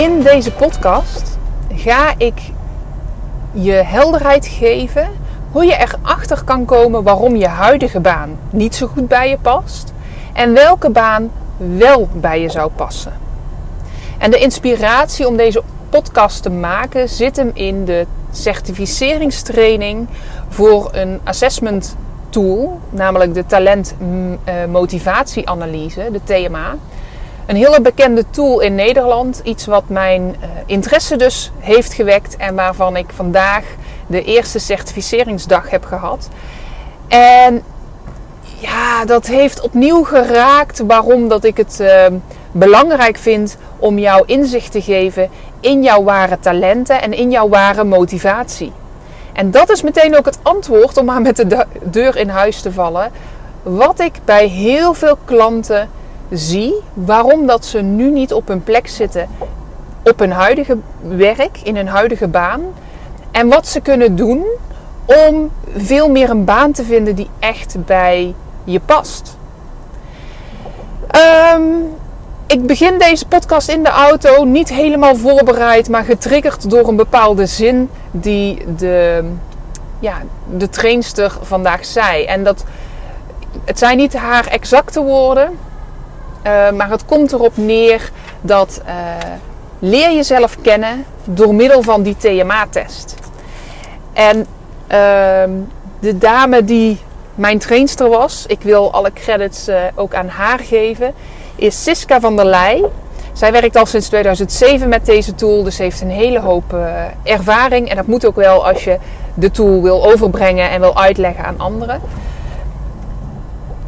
In deze podcast ga ik je helderheid geven hoe je erachter kan komen waarom je huidige baan niet zo goed bij je past en welke baan wel bij je zou passen. En de inspiratie om deze podcast te maken zit hem in de certificeringstraining voor een assessment tool, namelijk de talent motivatieanalyse, de TMA. Een hele bekende tool in Nederland. Iets wat mijn uh, interesse dus heeft gewekt en waarvan ik vandaag de eerste certificeringsdag heb gehad. En ja, dat heeft opnieuw geraakt waarom dat ik het uh, belangrijk vind om jou inzicht te geven in jouw ware talenten en in jouw ware motivatie. En dat is meteen ook het antwoord om maar met de deur in huis te vallen. Wat ik bij heel veel klanten zie waarom dat ze nu niet op hun plek zitten op hun huidige werk, in hun huidige baan. En wat ze kunnen doen om veel meer een baan te vinden die echt bij je past. Um, ik begin deze podcast in de auto niet helemaal voorbereid, maar getriggerd door een bepaalde zin die de, ja, de trainster vandaag zei. En dat, het zijn niet haar exacte woorden, uh, maar het komt erop neer dat uh, leer jezelf kennen door middel van die TMA-test. En uh, de dame die mijn trainster was, ik wil alle credits uh, ook aan haar geven, is Siska van der Leij. Zij werkt al sinds 2007 met deze tool, dus heeft een hele hoop ervaring. En dat moet ook wel als je de tool wil overbrengen en wil uitleggen aan anderen.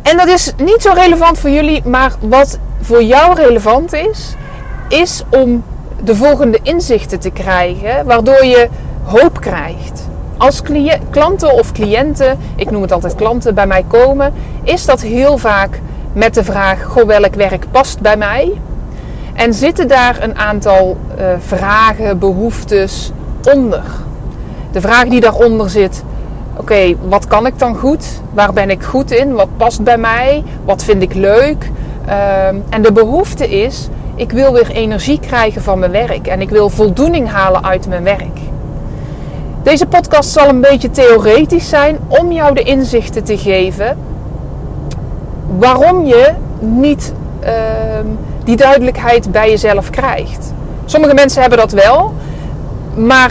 En dat is niet zo relevant voor jullie, maar wat voor jou relevant is, is om de volgende inzichten te krijgen, waardoor je hoop krijgt. Als klanten of cliënten, ik noem het altijd klanten, bij mij komen, is dat heel vaak met de vraag: Goh, welk werk past bij mij? En zitten daar een aantal uh, vragen, behoeftes onder? De vraag die daaronder zit: Oké, wat kan ik dan goed? Waar ben ik goed in? Wat past bij mij? Wat vind ik leuk? Uh, en de behoefte is: ik wil weer energie krijgen van mijn werk en ik wil voldoening halen uit mijn werk. Deze podcast zal een beetje theoretisch zijn om jou de inzichten te geven waarom je niet uh, die duidelijkheid bij jezelf krijgt. Sommige mensen hebben dat wel, maar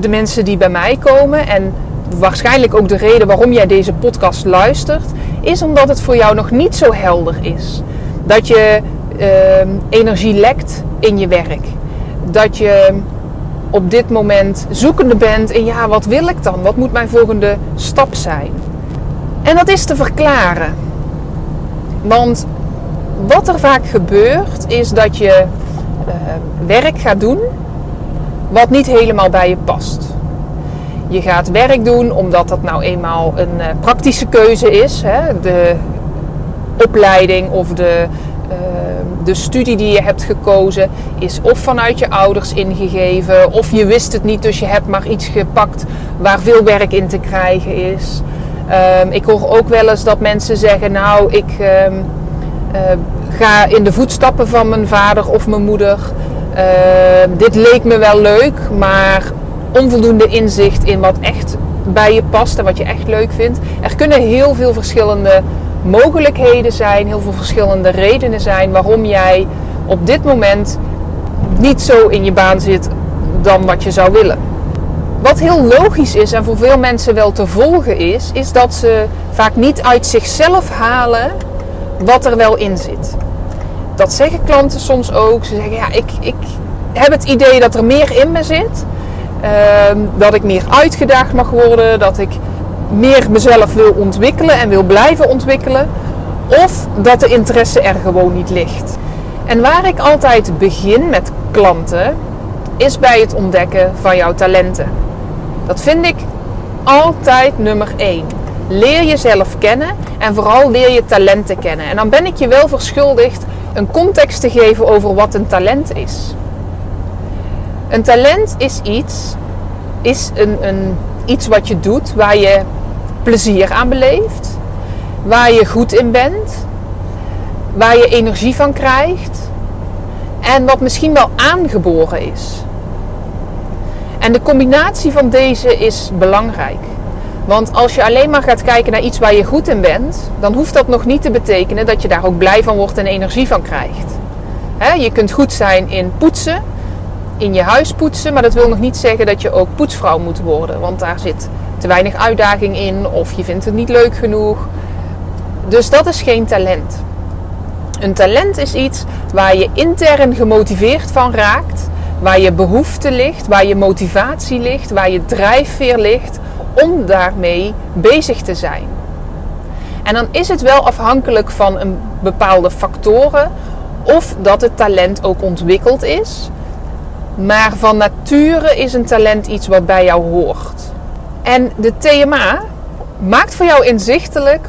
de mensen die bij mij komen en waarschijnlijk ook de reden waarom jij deze podcast luistert, is omdat het voor jou nog niet zo helder is. Dat je uh, energie lekt in je werk. Dat je op dit moment zoekende bent in ja, wat wil ik dan? Wat moet mijn volgende stap zijn? En dat is te verklaren. Want wat er vaak gebeurt is dat je uh, werk gaat doen wat niet helemaal bij je past. Je gaat werk doen omdat dat nou eenmaal een uh, praktische keuze is. Hè? De opleiding of de, uh, de studie die je hebt gekozen is of vanuit je ouders ingegeven, of je wist het niet, dus je hebt maar iets gepakt waar veel werk in te krijgen is. Um, ik hoor ook wel eens dat mensen zeggen: Nou, ik um, uh, ga in de voetstappen van mijn vader of mijn moeder. Uh, dit leek me wel leuk, maar onvoldoende inzicht in wat echt bij je past en wat je echt leuk vindt. Er kunnen heel veel verschillende mogelijkheden zijn, heel veel verschillende redenen zijn waarom jij op dit moment niet zo in je baan zit dan wat je zou willen. Wat heel logisch is en voor veel mensen wel te volgen is, is dat ze vaak niet uit zichzelf halen wat er wel in zit. Dat zeggen klanten soms ook. Ze zeggen: Ja, ik, ik heb het idee dat er meer in me zit. Uh, dat ik meer uitgedaagd mag worden. Dat ik meer mezelf wil ontwikkelen en wil blijven ontwikkelen. Of dat de interesse er gewoon niet ligt. En waar ik altijd begin met klanten, is bij het ontdekken van jouw talenten. Dat vind ik altijd nummer één. Leer jezelf kennen en vooral leer je talenten kennen. En dan ben ik je wel verschuldigd een context te geven over wat een talent is. Een talent is iets, is een, een, iets wat je doet waar je plezier aan beleeft, waar je goed in bent, waar je energie van krijgt en wat misschien wel aangeboren is. En de combinatie van deze is belangrijk. Want als je alleen maar gaat kijken naar iets waar je goed in bent, dan hoeft dat nog niet te betekenen dat je daar ook blij van wordt en energie van krijgt. je kunt goed zijn in poetsen, in je huis poetsen, maar dat wil nog niet zeggen dat je ook poetsvrouw moet worden. Want daar zit te weinig uitdaging in of je vindt het niet leuk genoeg. Dus dat is geen talent. Een talent is iets waar je intern gemotiveerd van raakt, waar je behoefte ligt, waar je motivatie ligt, waar je drijfveer ligt om daarmee bezig te zijn. En dan is het wel afhankelijk van een bepaalde factoren of dat het talent ook ontwikkeld is. Maar van nature is een talent iets wat bij jou hoort. En de TMA maakt voor jou inzichtelijk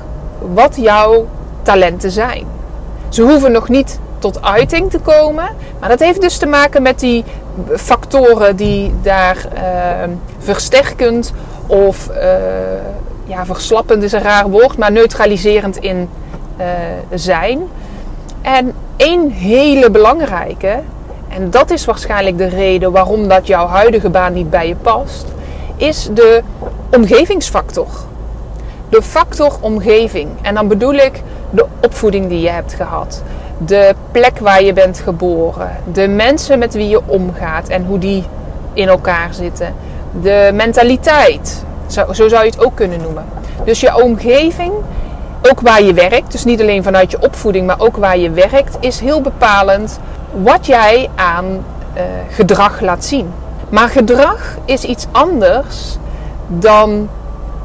wat jouw talenten zijn. Ze hoeven nog niet tot uiting te komen, maar dat heeft dus te maken met die factoren die daar uh, versterkend of uh, ja, verslappend is een raar woord, maar neutraliserend in uh, zijn. En één hele belangrijke, en dat is waarschijnlijk de reden waarom dat jouw huidige baan niet bij je past, is de omgevingsfactor. De factor omgeving. En dan bedoel ik de opvoeding die je hebt gehad. De plek waar je bent geboren. De mensen met wie je omgaat en hoe die in elkaar zitten. De mentaliteit. Zo, zo zou je het ook kunnen noemen. Dus je omgeving, ook waar je werkt, dus niet alleen vanuit je opvoeding, maar ook waar je werkt, is heel bepalend wat jij aan uh, gedrag laat zien. Maar gedrag is iets anders dan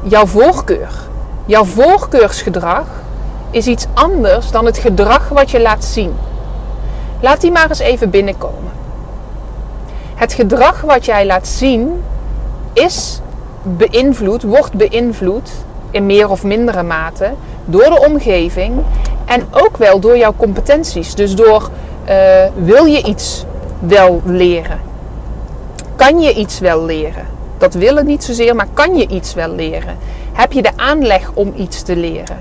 jouw voorkeur. Jouw voorkeursgedrag is iets anders dan het gedrag wat je laat zien. Laat die maar eens even binnenkomen. Het gedrag wat jij laat zien is beïnvloed, wordt beïnvloed in meer of mindere mate door de omgeving en ook wel door jouw competenties. Dus door wil je iets wel leren? Kan je iets wel leren? Dat willen niet zozeer, maar kan je iets wel leren? Heb je de aanleg om iets te leren?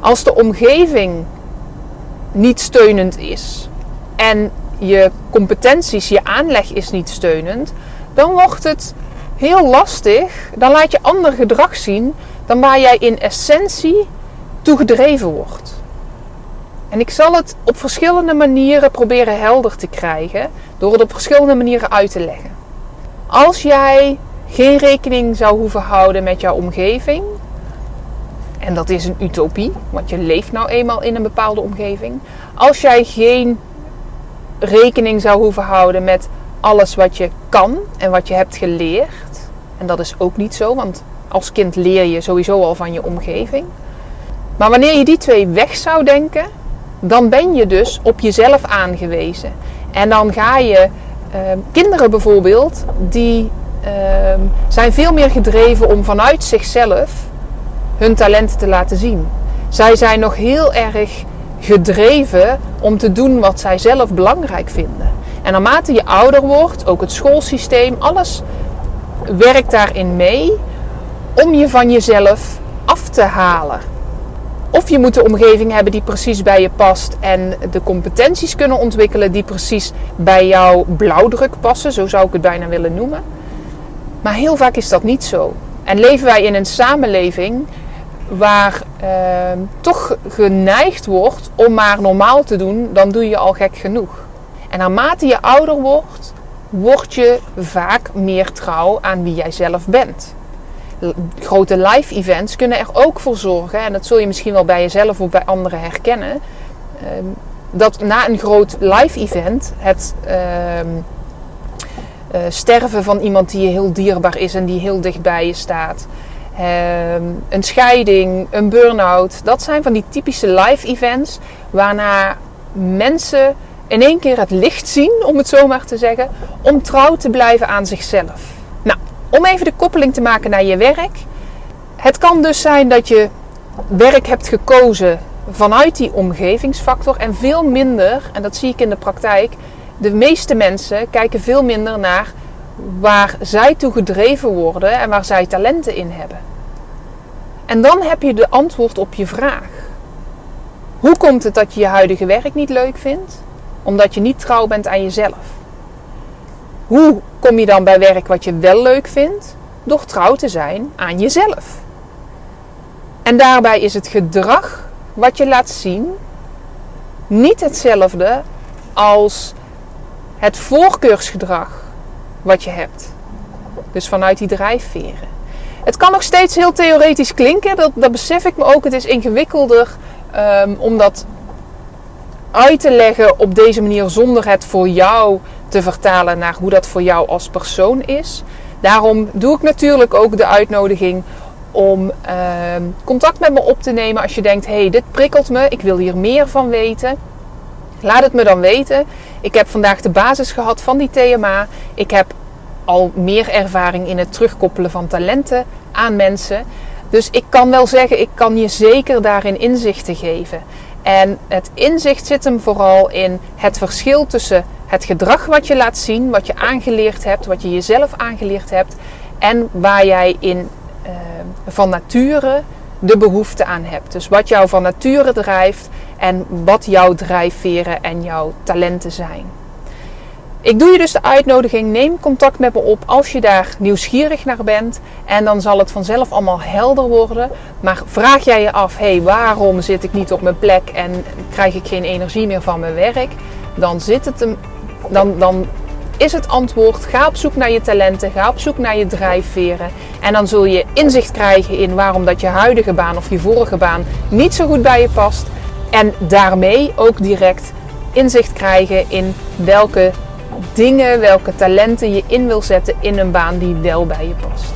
Als de omgeving niet steunend is en je competenties, je aanleg is niet steunend, dan wordt het heel lastig. Dan laat je ander gedrag zien dan waar jij in essentie toe gedreven wordt. En ik zal het op verschillende manieren proberen helder te krijgen door het op verschillende manieren uit te leggen. Als jij geen rekening zou hoeven houden met jouw omgeving, en dat is een utopie, want je leeft nou eenmaal in een bepaalde omgeving. Als jij geen rekening zou hoeven houden met alles wat je kan en wat je hebt geleerd, en dat is ook niet zo, want als kind leer je sowieso al van je omgeving. Maar wanneer je die twee weg zou denken, dan ben je dus op jezelf aangewezen. En dan ga je uh, kinderen bijvoorbeeld, die uh, zijn veel meer gedreven om vanuit zichzelf hun talenten te laten zien. Zij zijn nog heel erg gedreven om te doen wat zij zelf belangrijk vinden. En naarmate je ouder wordt, ook het schoolsysteem, alles werkt daarin mee om je van jezelf af te halen. Of je moet de omgeving hebben die precies bij je past en de competenties kunnen ontwikkelen die precies bij jouw blauwdruk passen, zo zou ik het bijna willen noemen. Maar heel vaak is dat niet zo. En leven wij in een samenleving waar eh, toch geneigd wordt om maar normaal te doen, dan doe je al gek genoeg. En naarmate je ouder wordt, word je vaak meer trouw aan wie jij zelf bent. Grote live events kunnen er ook voor zorgen, en dat zul je misschien wel bij jezelf of bij anderen herkennen, ehm, dat na een groot live event het ehm, eh, sterven van iemand die je heel dierbaar is en die heel dicht bij je staat, ehm, een scheiding, een burn-out, dat zijn van die typische live events waarna mensen in één keer het licht zien, om het zo maar te zeggen, om trouw te blijven aan zichzelf. Om even de koppeling te maken naar je werk. Het kan dus zijn dat je werk hebt gekozen vanuit die omgevingsfactor en veel minder, en dat zie ik in de praktijk, de meeste mensen kijken veel minder naar waar zij toe gedreven worden en waar zij talenten in hebben. En dan heb je de antwoord op je vraag. Hoe komt het dat je je huidige werk niet leuk vindt? Omdat je niet trouw bent aan jezelf. Hoe kom je dan bij werk wat je wel leuk vindt? Door trouw te zijn aan jezelf. En daarbij is het gedrag wat je laat zien niet hetzelfde als het voorkeursgedrag wat je hebt. Dus vanuit die drijfveren. Het kan nog steeds heel theoretisch klinken, dat, besef ik me ook. Het is ingewikkelder um, om dat uit te leggen op deze manier zonder het voor jou te vertalen naar hoe dat voor jou als persoon is. Daarom doe ik natuurlijk ook de uitnodiging om ehm, contact met me op te nemen als je denkt: hey, dit prikkelt me, ik wil hier meer van weten. Laat het me dan weten. Ik heb vandaag de basis gehad van die TMA. Ik heb al meer ervaring in het terugkoppelen van talenten aan mensen. Dus ik kan wel zeggen, ik kan je zeker daarin inzichten geven. En het inzicht zit hem vooral in het verschil tussen het gedrag wat je laat zien, wat je aangeleerd hebt, wat je jezelf aangeleerd hebt, en waar jij in uh, van nature de behoefte aan hebt. Dus wat jou van nature drijft en wat jouw drijfveren en jouw talenten zijn. Ik doe je dus de uitnodiging, neem contact met me op als je daar nieuwsgierig naar bent. En dan zal het vanzelf allemaal helder worden. Maar vraag jij je af, hé, hey, waarom zit ik niet op mijn plek en krijg ik geen energie meer van mijn werk? Dan, zit het hem, dan, dan is het antwoord, ga op zoek naar je talenten, ga op zoek naar je drijfveren. En dan zul je inzicht krijgen in waarom dat je huidige baan of je vorige baan niet zo goed bij je past. En daarmee ook direct inzicht krijgen in welke dingen, welke talenten je in wil zetten in een baan die wel bij je past.